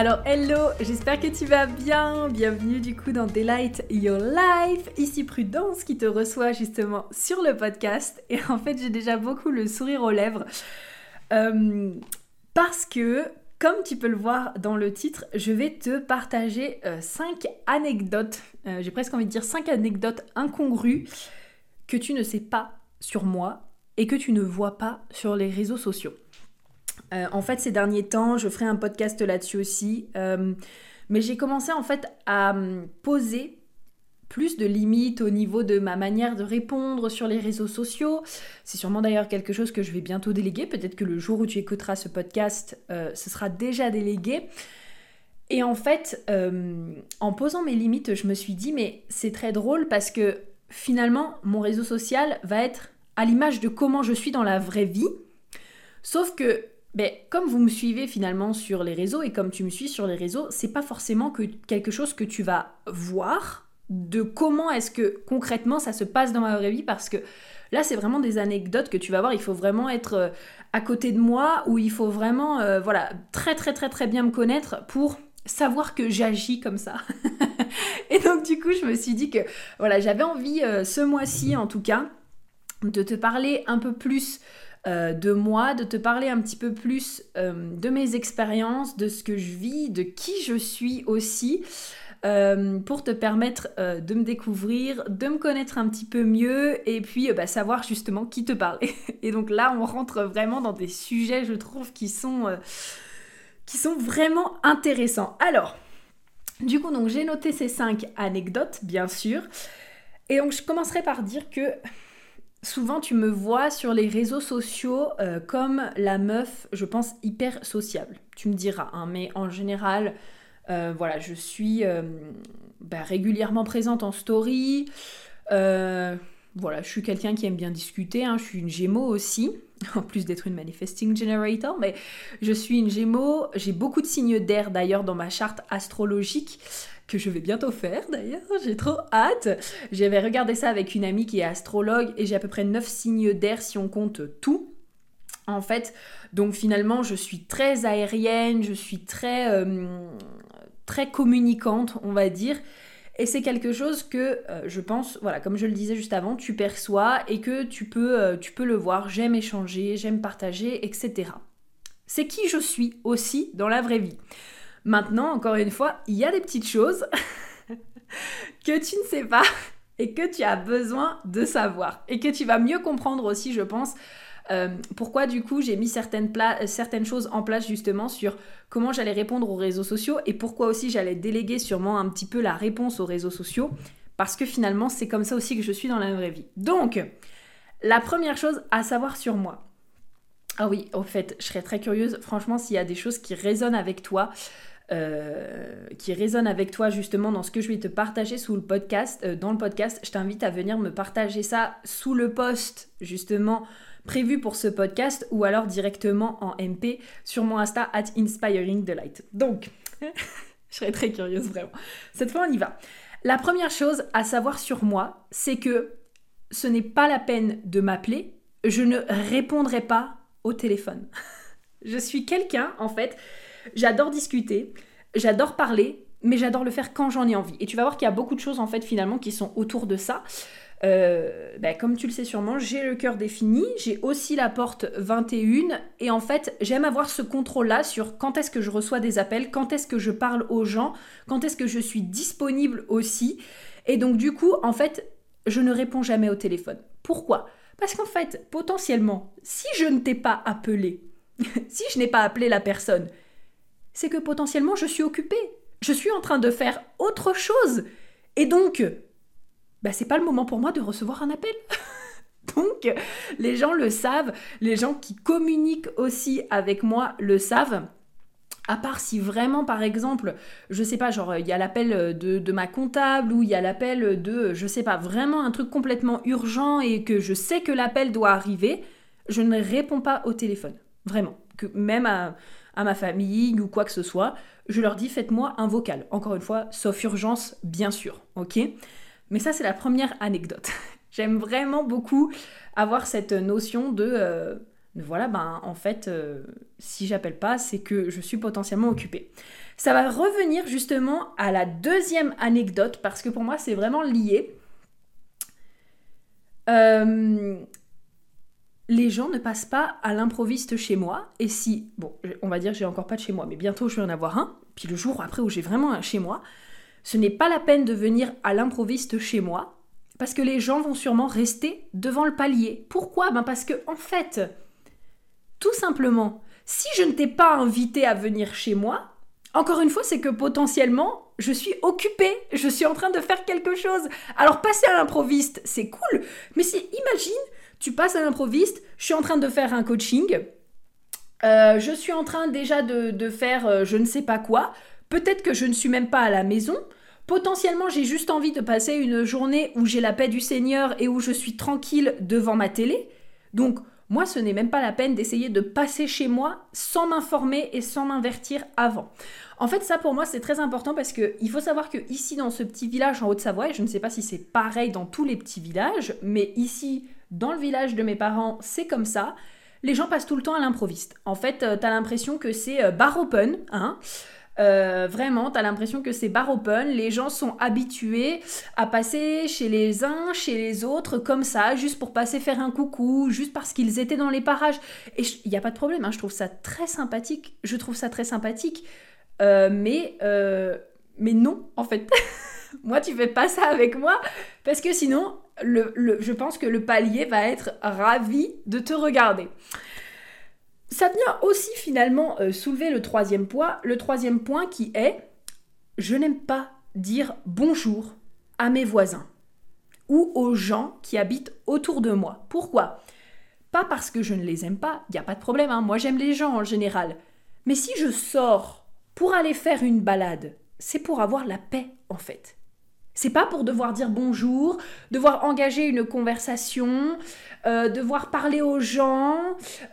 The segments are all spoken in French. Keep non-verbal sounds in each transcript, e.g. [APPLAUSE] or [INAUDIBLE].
Alors hello, j'espère que tu vas bien. Bienvenue du coup dans Delight Your Life. Ici Prudence qui te reçoit justement sur le podcast. Et en fait j'ai déjà beaucoup le sourire aux lèvres. Euh, parce que comme tu peux le voir dans le titre, je vais te partager 5 euh, anecdotes, euh, j'ai presque envie de dire 5 anecdotes incongrues que tu ne sais pas sur moi et que tu ne vois pas sur les réseaux sociaux. Euh, en fait, ces derniers temps, je ferai un podcast là-dessus aussi, mais j'ai commencé en fait à poser plus de limites au niveau de ma manière de répondre sur les réseaux sociaux. C'est sûrement d'ailleurs quelque chose que je vais bientôt déléguer. Peut-être que le jour où tu écouteras ce podcast, euh, ce sera déjà délégué. Et en fait, euh, en posant mes limites, je me suis dit, mais c'est très drôle parce que finalement, mon réseau social va être à l'image de comment je suis dans la vraie vie. Sauf que, ben, comme vous me suivez finalement sur les réseaux et comme tu me suis sur les réseaux, c'est pas forcément que quelque chose que tu vas voir de comment est-ce que concrètement ça se passe dans ma vraie vie parce que là c'est vraiment des anecdotes que tu vas voir, il faut vraiment être euh, à côté de moi ou il faut vraiment euh, voilà très très très très bien me connaître pour savoir que j'agis comme ça. [LAUGHS] et donc du coup je me suis dit que voilà j'avais envie euh, ce mois-ci en tout cas de te parler un peu plus de moi, de te parler un petit peu plus de mes expériences, de ce que je vis, de qui je suis aussi. Euh, pour te permettre euh, de me découvrir, de me connaître un petit peu mieux et puis euh, bah, savoir justement qui te parle. [LAUGHS] et donc là, on rentre vraiment dans des sujets, je trouve, qui sont, qui sont vraiment intéressants. Alors, du coup, donc j'ai noté ces cinq anecdotes, bien sûr. Et donc, je commencerai par dire que souvent tu me vois sur les réseaux sociaux comme la meuf, je pense, hyper sociable. Tu me diras, hein, mais en général, euh, voilà, je suis euh, bah, régulièrement présente en story. Euh, voilà, je suis quelqu'un qui aime bien discuter. Hein. je suis une Gémeaux aussi, [LAUGHS] en plus d'être une manifesting generator, mais je suis une Gémeaux. J'ai beaucoup de signes d'air d'ailleurs dans ma charte astrologique que je vais bientôt faire d'ailleurs, j'ai trop hâte. J'avais regardé ça avec une amie qui est astrologue et j'ai à peu près 9 signes d'air si on compte tout. En fait, donc finalement, je suis très aérienne, je suis très très communicante, on va dire. Et c'est quelque chose que euh, je pense, voilà, comme je le disais juste avant, tu perçois et que tu peux, euh, tu peux le voir. J'aime échanger, j'aime partager, etc. C'est qui je suis aussi dans la vraie vie. Maintenant, encore une fois, il y a des petites choses [LAUGHS] que tu ne sais pas et que tu as besoin de savoir et que tu vas mieux comprendre aussi, je pense, euh, pourquoi du coup j'ai mis certaines, euh, certaines choses en place justement sur comment j'allais répondre aux réseaux sociaux et pourquoi aussi j'allais déléguer sûrement un petit peu la réponse aux réseaux sociaux parce que finalement c'est comme ça aussi que je suis dans la vraie vie. Donc, la première chose à savoir sur moi. Ah oui, au fait, je serais très curieuse, franchement, s'il y a des choses qui résonnent avec toi, euh, qui résonnent avec toi justement dans ce que je vais te partager sous le podcast, dans le podcast, je t'invite à venir me partager ça sous le post justement prévu pour ce podcast ou alors directement en MP sur mon Insta at Inspiring Delight. Donc, [LAUGHS] je serais très curieuse vraiment. Cette fois, on y va. La première chose à savoir sur moi, c'est que ce n'est pas la peine de m'appeler, je ne répondrai pas au téléphone. [LAUGHS] je suis quelqu'un, en fait, j'adore discuter, j'adore parler, mais j'adore le faire quand j'en ai envie. Et tu vas voir qu'il y a beaucoup de choses, en fait, finalement, qui sont autour de ça. Euh, bah, comme tu le sais sûrement, j'ai le cœur défini, j'ai aussi la porte 21 et en fait j'aime avoir ce contrôle-là sur quand est-ce que je reçois des appels, quand est-ce que je parle aux gens, quand est-ce que je suis disponible aussi. Et donc du coup, en fait, je ne réponds jamais au téléphone. Pourquoi? Parce qu'en fait, potentiellement, si je ne t'ai pas appelé, [LAUGHS] si je n'ai pas appelé la personne, c'est que potentiellement je suis occupée. Je suis en train de faire autre chose. Et donc, bah, c'est pas le moment pour moi de recevoir un appel. [LAUGHS] Donc, les gens le savent, les gens qui communiquent aussi avec moi le savent. À part si vraiment, par exemple, je sais pas, genre, il y a l'appel de, ma comptable ou il y a l'appel de, je sais pas, vraiment un truc complètement urgent et que je sais que l'appel doit arriver, je ne réponds pas au téléphone. Vraiment. Que même à, à ma famille ou quoi que ce soit, je leur dis faites-moi un vocal. Encore une fois, sauf urgence, bien sûr. Ok? Mais ça, c'est la première anecdote. [LAUGHS] J'aime vraiment beaucoup avoir cette notion de. Euh, voilà, ben en fait, euh, si j'appelle pas, c'est que je suis potentiellement occupée. Ça va revenir justement à la deuxième anecdote parce que pour moi c'est vraiment lié. Euh, les gens ne passent pas à l'improviste chez moi. Et si, bon, on va dire j'ai encore pas de chez moi, mais bientôt je vais en avoir un. Puis le jour après où j'ai vraiment un chez moi, ce n'est pas la peine de venir à l'improviste chez moi parce que les gens vont sûrement rester devant le palier. Pourquoi? Ben Parce que en fait, tout simplement, si je ne t'ai pas invité à venir chez moi, encore une fois, c'est que potentiellement, je suis occupée, je suis en train de faire quelque chose. Alors passer à l'improviste, c'est cool, mais si, imagine, tu passes à l'improviste, je suis en train de faire un coaching, euh, je suis en train déjà de, faire euh, je ne sais pas quoi, peut-être que je ne suis même pas à la maison, potentiellement j'ai juste envie de passer une journée où j'ai la paix du Seigneur et où je suis tranquille devant ma télé. Donc moi, ce n'est même pas la peine d'essayer de passer chez moi sans m'informer et sans m'invertir avant. En fait, ça pour moi, c'est très important parce que il faut savoir que ici, dans ce petit village en Haute-Savoie, je ne sais pas si c'est pareil dans tous les petits villages, mais ici, dans le village de mes parents, c'est comme ça. Les gens passent tout le temps à l'improviste. En fait, euh, tu as l'impression que c'est euh, bar open, hein. Euh, vraiment, tu as l'impression que c'est bar open. Les gens sont habitués à passer chez les uns, chez les autres, comme ça, juste pour passer faire un coucou, juste parce qu'ils étaient dans les parages. Et il n'y a pas de problème, hein, je trouve ça très sympathique. Je trouve ça très sympathique. Euh, mais, euh, mais non, en fait. [LAUGHS] moi, tu fais pas ça avec moi, parce que sinon, le, je pense que le palier va être ravi de te regarder. Ça vient aussi finalement euh, soulever le troisième point, le troisième point qui est je n'aime pas dire bonjour à mes voisins ou aux gens qui habitent autour de moi. Pourquoi? Pas parce que je ne les aime pas, il n'y a pas de problème, hein. moi j'aime les gens en général. Mais si je sors pour aller faire une balade, c'est pour avoir la paix en fait. C'est pas pour devoir dire bonjour, devoir engager une conversation, euh, devoir parler aux gens,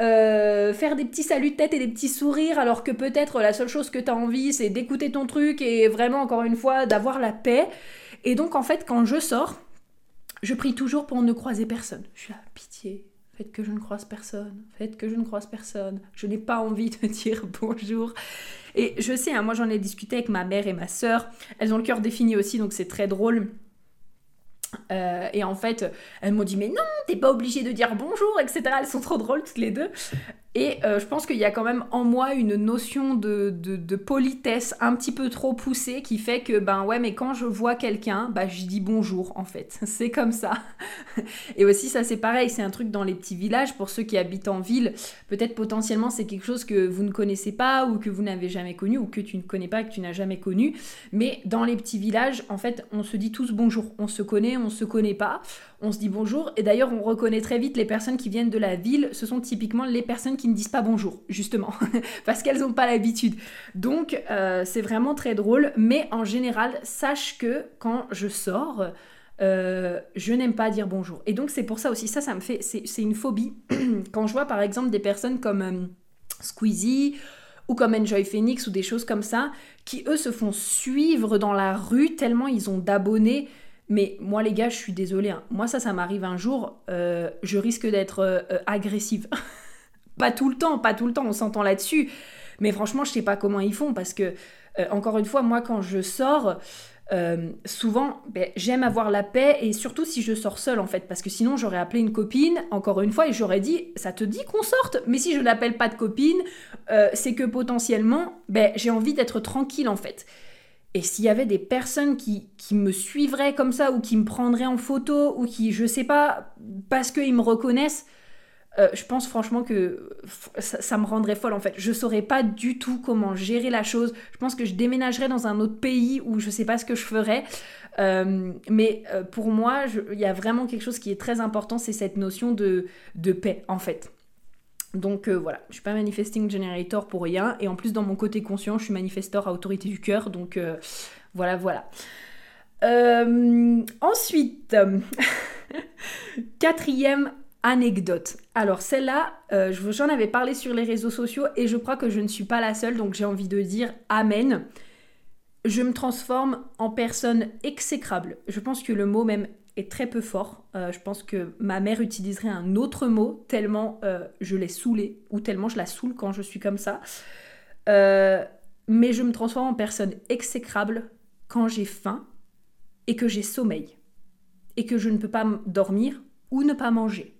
euh, faire des petits saluts de tête et des petits sourires, alors que peut-être la seule chose que tu as envie, c'est d'écouter ton truc et vraiment, encore une fois, d'avoir la paix. Et donc, en fait, quand je sors, je prie toujours pour ne croiser personne. Je suis là, pitié, faites que je ne croise personne, faites que je ne croise personne. Je n'ai pas envie de [LAUGHS] dire bonjour. Et je sais, hein, moi j'en ai discuté avec ma mère et ma sœur. Elles ont le cœur défini aussi, donc c'est très drôle. Euh, et en fait, elles m'ont dit mais non, t'es pas obligé de dire bonjour, etc. Elles sont trop drôles toutes les deux. Et euh, je pense qu'il y a quand même en moi une notion de, de, politesse un petit peu trop poussée qui fait que, ben ouais, mais quand je vois quelqu'un, bah je dis bonjour en fait. [LAUGHS] C'est comme ça. Et aussi, ça c'est pareil, c'est un truc dans les petits villages. Pour ceux qui habitent en ville, peut-être potentiellement c'est quelque chose que vous ne connaissez pas ou que vous n'avez jamais connu ou que tu ne connais pas, que tu n'as jamais connu. Mais dans les petits villages, en fait, on se dit tous bonjour. On se connaît, on se connaît pas. On se dit bonjour. Et d'ailleurs, on reconnaît très vite les personnes qui viennent de la ville. Ce sont typiquement les personnes qui ne disent pas bonjour, justement, [LAUGHS] parce qu'elles n'ont pas l'habitude. Donc, euh, c'est vraiment très drôle, mais en général, sache que quand je sors, euh, je n'aime pas dire bonjour. Et donc, c'est pour ça aussi, ça, ça me fait, c'est une phobie. [CLEARS THROAT] quand je vois par exemple des personnes comme euh, Squeezie ou comme Enjoy Phoenix ou des choses comme ça, qui eux se font suivre dans la rue tellement ils ont d'abonnés. Mais moi, les gars, je suis désolée. Hein. Moi, ça, ça m'arrive un jour, je risque d'être agressive. [LAUGHS] Pas tout le temps, pas tout le temps, on s'entend là-dessus. Mais franchement, je sais pas comment ils font parce que, euh, encore une fois, moi, quand je sors, euh, souvent, ben, j'aime avoir la paix et surtout si je sors seule en fait, parce que sinon j'aurais appelé une copine, encore une fois, et j'aurais dit, ça te dit qu'on sorte? Mais si je n'appelle pas de copine, euh, c'est que potentiellement, ben, j'ai envie d'être tranquille en fait. Et s'il y avait des personnes qui, qui, me suivraient comme ça, ou qui me prendraient en photo, ou qui, je sais pas, parce qu'ils me reconnaissent, euh, je pense franchement que ça, me rendrait folle en fait. Je saurais pas du tout comment gérer la chose. Je pense que je déménagerais dans un autre pays où je sais pas ce que je ferais. Euh, mais euh, pour moi, il y a vraiment quelque chose qui est très important, c'est cette notion de, paix en fait. Donc voilà, je suis pas manifesting generator pour rien. Et en plus, dans mon côté conscient, je suis manifestor à autorité du cœur. Donc voilà, voilà. ensuite, [LAUGHS] quatrième anecdote. Alors celle-là, euh, j'en avais parlé sur les réseaux sociaux et je crois que je ne suis pas la seule, donc j'ai envie de dire Amen. Je me transforme en personne exécrable. Je pense que le mot même est très peu fort. Euh, je pense que ma mère utiliserait un autre mot tellement euh, je l'ai saoulée ou tellement je la saoule quand je suis comme ça. mais je me transforme en personne exécrable quand j'ai faim et que j'ai sommeil et que je ne peux pas dormir ou ne pas manger.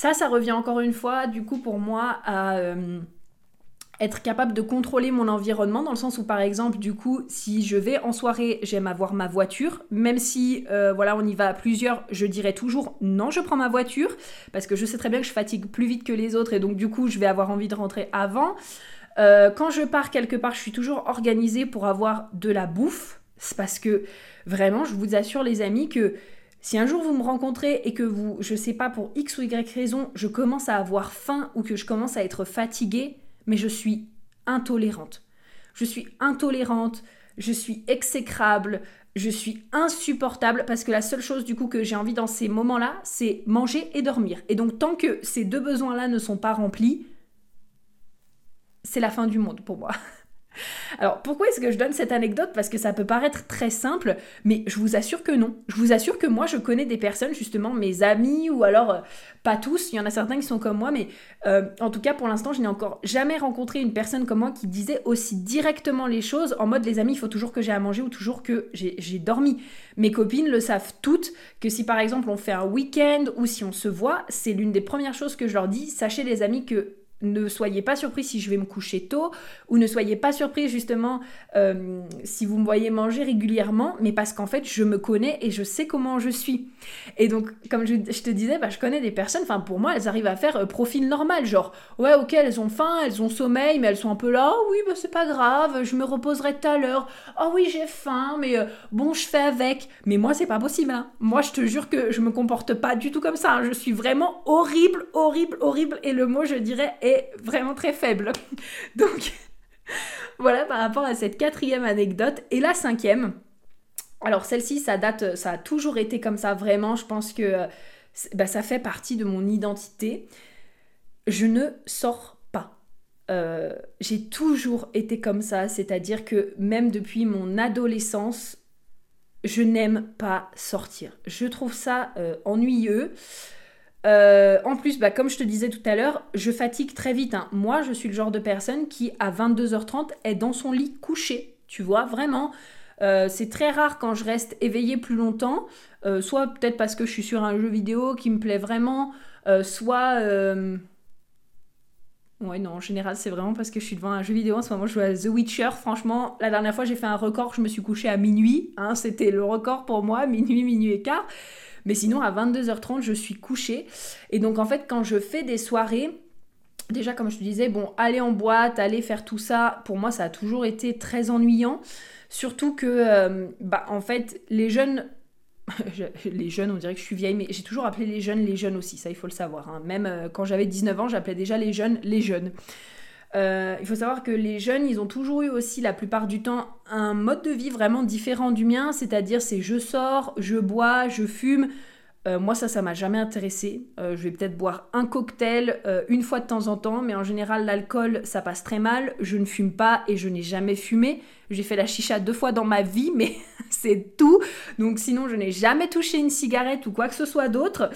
Ça, ça revient encore une fois, du coup, pour moi, à euh, être capable de contrôler mon environnement, dans le sens où, par exemple, du coup, si je vais en soirée, j'aime avoir ma voiture, même si, euh, voilà, on y va à plusieurs, je dirais toujours non, je prends ma voiture, parce que je sais très bien que je fatigue plus vite que les autres, et donc, du coup, je vais avoir envie de rentrer avant. Euh, quand je pars quelque part, je suis toujours organisée pour avoir de la bouffe. C'est parce que vraiment, je vous assure, les amis, que si un jour vous me rencontrez et que vous, je sais pas pour X ou Y raison, je commence à avoir faim ou que je commence à être fatiguée, mais je suis intolérante. Je suis intolérante, je suis exécrable, je suis insupportable parce que la seule chose du coup que j'ai envie dans ces moments-là, c'est manger et dormir. Et donc tant que ces deux besoins-là ne sont pas remplis, c'est la fin du monde pour moi. [LAUGHS] Alors pourquoi est-ce que je donne cette anecdote? Parce que ça peut paraître très simple, mais je vous assure que non. Je vous assure que moi je connais des personnes, justement mes amis, ou alors euh, pas tous, il y en a certains qui sont comme moi, mais euh, en tout cas pour l'instant je n'ai encore jamais rencontré une personne comme moi qui disait aussi directement les choses en mode les amis il faut toujours que j'ai à manger ou toujours que j'ai dormi. Mes copines le savent toutes que si par exemple on fait un week-end ou si on se voit, c'est l'une des premières choses que je leur dis, sachez les amis que ne soyez pas surpris si je vais me coucher tôt ou ne soyez pas surpris justement euh, si vous me voyez manger régulièrement, mais parce qu'en fait je me connais et je sais comment je suis. Et donc comme je, te disais, bah, je connais des personnes, enfin pour moi elles arrivent à faire euh, profil normal, genre ouais ok elles ont faim, elles ont sommeil, mais elles sont un peu là, oh, oui bah c'est pas grave, je me reposerai tout à l'heure, oh oui j'ai faim, mais euh, bon je fais avec. Mais moi c'est pas possible, hein. moi je te jure que je me comporte pas du tout comme ça, hein. je suis vraiment horrible, horrible, horrible, et le mot je dirais vraiment très faible. [LAUGHS] Donc voilà par rapport à cette quatrième anecdote. Et la cinquième, alors celle-ci, ça date, ça a toujours été comme ça, vraiment. Je pense que bah, ça fait partie de mon identité. Je ne sors pas. Euh, j'ai toujours été comme ça, c'est-à-dire que même depuis mon adolescence, je n'aime pas sortir. Je trouve ça euh, ennuyeux. Euh, en plus, bah, comme je te disais tout à l'heure, je fatigue très vite. Hein. Moi, je suis le genre de personne qui, à 22h30, est dans son lit couché. Tu vois, vraiment. Euh, c'est très rare quand je reste éveillée plus longtemps. Euh, soit peut-être parce que je suis sur un jeu vidéo qui me plaît vraiment. soit... Ouais, non, en général, c'est vraiment parce que je suis devant un jeu vidéo. En ce moment, je joue à The Witcher. Franchement, la dernière fois, j'ai fait un record. Je me suis couchée à minuit. Hein. C'était le record pour moi, minuit, minuit et quart. Mais sinon, à 22h30, je suis couchée. Et donc, en fait, quand je fais des soirées, déjà, comme je te disais, bon, aller en boîte, aller faire tout ça, pour moi, ça a toujours été très ennuyant. Surtout que, euh, bah, en fait, les jeunes [LAUGHS] les jeunes, on dirait que je suis vieille, mais j'ai toujours appelé les jeunes les jeunes aussi, ça il faut le savoir. Hein. Même euh, quand j'avais 19 ans, j'appelais déjà les jeunes les jeunes. Euh, il faut savoir que les jeunes, ils ont toujours eu aussi la plupart du temps un mode de vie vraiment différent du mien, c'est-à-dire c'est je sors, je bois, je fume. Euh, moi ça, ça m'a jamais intéressé. Euh, je vais peut-être boire un cocktail une fois de temps en temps, mais en général l'alcool ça passe très mal. Je ne fume pas et je n'ai jamais fumé. J'ai fait la chicha deux fois dans ma vie, mais [LAUGHS] c'est tout. Donc sinon je n'ai jamais touché une cigarette ou quoi que ce soit d'autre.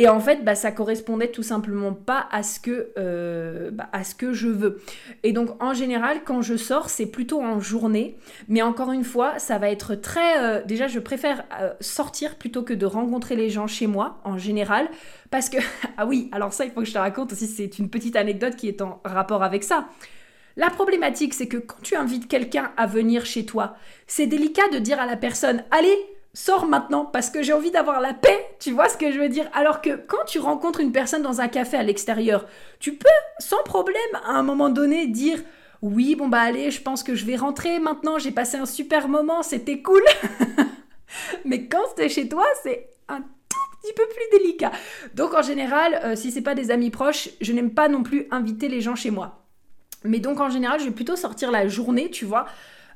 Et en fait, bah, ça correspondait tout simplement pas à ce, que, euh, bah, à ce que je veux. Et donc, en général, quand je sors, c'est plutôt en journée. Mais encore une fois, ça va être très... Euh, déjà, je préfère euh, sortir plutôt que de rencontrer les gens chez moi, en général. Parce que... [LAUGHS] ah oui, alors ça, il faut que je te raconte aussi, c'est une petite anecdote qui est en rapport avec ça. La problématique, c'est que quand tu invites quelqu'un à venir chez toi, c'est délicat de dire à la personne, allez, sors maintenant parce que j'ai envie d'avoir la paix, tu vois ce que je veux dire? Alors que quand tu rencontres une personne dans un café à l'extérieur, tu peux sans problème à un moment donné dire oui, bon bah allez, je pense que je vais rentrer maintenant, j'ai passé un super moment, c'était cool. [LAUGHS] Mais quand c'est chez toi, c'est un tout petit peu plus délicat. Donc en général, euh, si c'est pas des amis proches, je n'aime pas non plus inviter les gens chez moi. Mais donc en général, je vais plutôt sortir la journée, tu vois.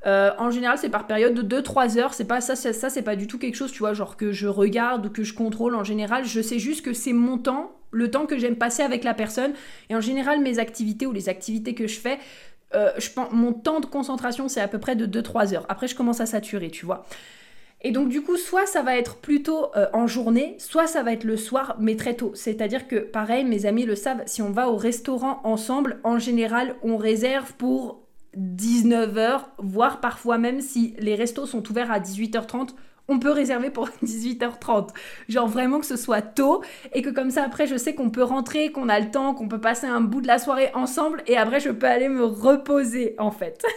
Euh, en général, c'est par période de 2-3 heures. C'est pas ça, ça, ça c'est pas du tout quelque chose, tu vois, genre que je regarde ou que je contrôle. En général, je sais juste que c'est mon temps, le temps que j'aime passer avec la personne. Et en général, mes activités ou les activités que je fais, euh, je pense, mon temps de concentration, c'est à peu près de 2-3 heures. Après, je commence à saturer, tu vois. Et donc du coup, soit ça va être plutôt euh, en journée, soit ça va être le soir, mais très tôt. C'est-à-dire que, pareil, mes amis le savent, si on va au restaurant ensemble, en général, on réserve pour 19h, voire parfois même si les restos sont ouverts à 18h30, on peut réserver pour [LAUGHS] 18h30. Genre vraiment que ce soit tôt et que comme ça après je sais qu'on peut rentrer, qu'on a le temps, qu'on peut passer un bout de la soirée ensemble et après je peux aller me reposer en fait. [LAUGHS]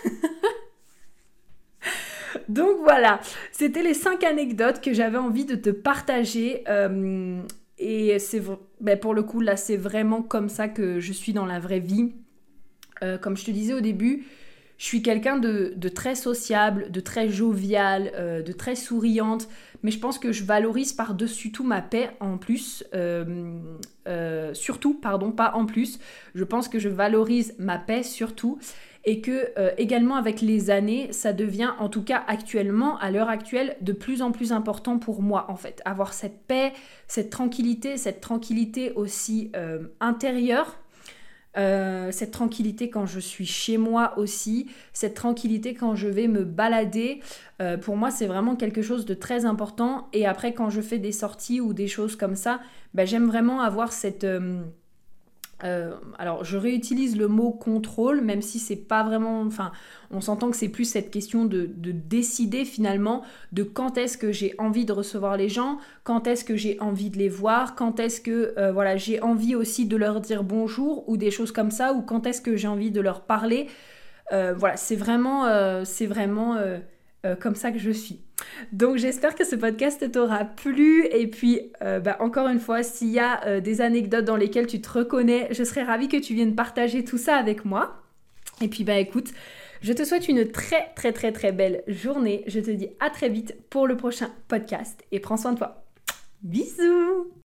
Donc voilà, c'était les 5 anecdotes que j'avais envie de te partager. Euh, et c'est ben pour le coup là c'est vraiment comme ça que je suis dans la vraie vie. Euh, comme je te disais au début, je suis quelqu'un de, très sociable, de très jovial, euh, de très souriante, mais je pense que je valorise par-dessus tout ma paix en plus, euh, euh, surtout, pardon, pas en plus, je pense que je valorise ma paix surtout, et que également avec les années, ça devient en tout cas actuellement, à l'heure actuelle, de plus en plus important pour moi en fait. Avoir cette paix, cette tranquillité, cette tranquillité aussi intérieure euh, cette tranquillité quand je suis chez moi aussi, cette tranquillité quand je vais me balader, euh, pour moi c'est vraiment quelque chose de très important. Et après quand je fais des sorties ou des choses comme ça, ben, j'aime vraiment avoir cette... Euh, euh, alors, je réutilise le mot contrôle, même si c'est pas vraiment. Enfin, on s'entend que c'est plus cette question de, décider finalement de quand est-ce que j'ai envie de recevoir les gens, quand est-ce que j'ai envie de les voir, quand est-ce que euh, voilà j'ai envie aussi de leur dire bonjour ou des choses comme ça, ou quand est-ce que j'ai envie de leur parler. Euh, voilà, c'est vraiment, c'est vraiment comme ça que je suis. Donc j'espère que ce podcast t'aura plu et puis euh, bah, encore une fois s'il y a euh, des anecdotes dans lesquelles tu te reconnais, je serais ravie que tu viennes partager tout ça avec moi. Et puis bah écoute, je te souhaite une très très très très belle journée. Je te dis à très vite pour le prochain podcast et prends soin de toi. Bisous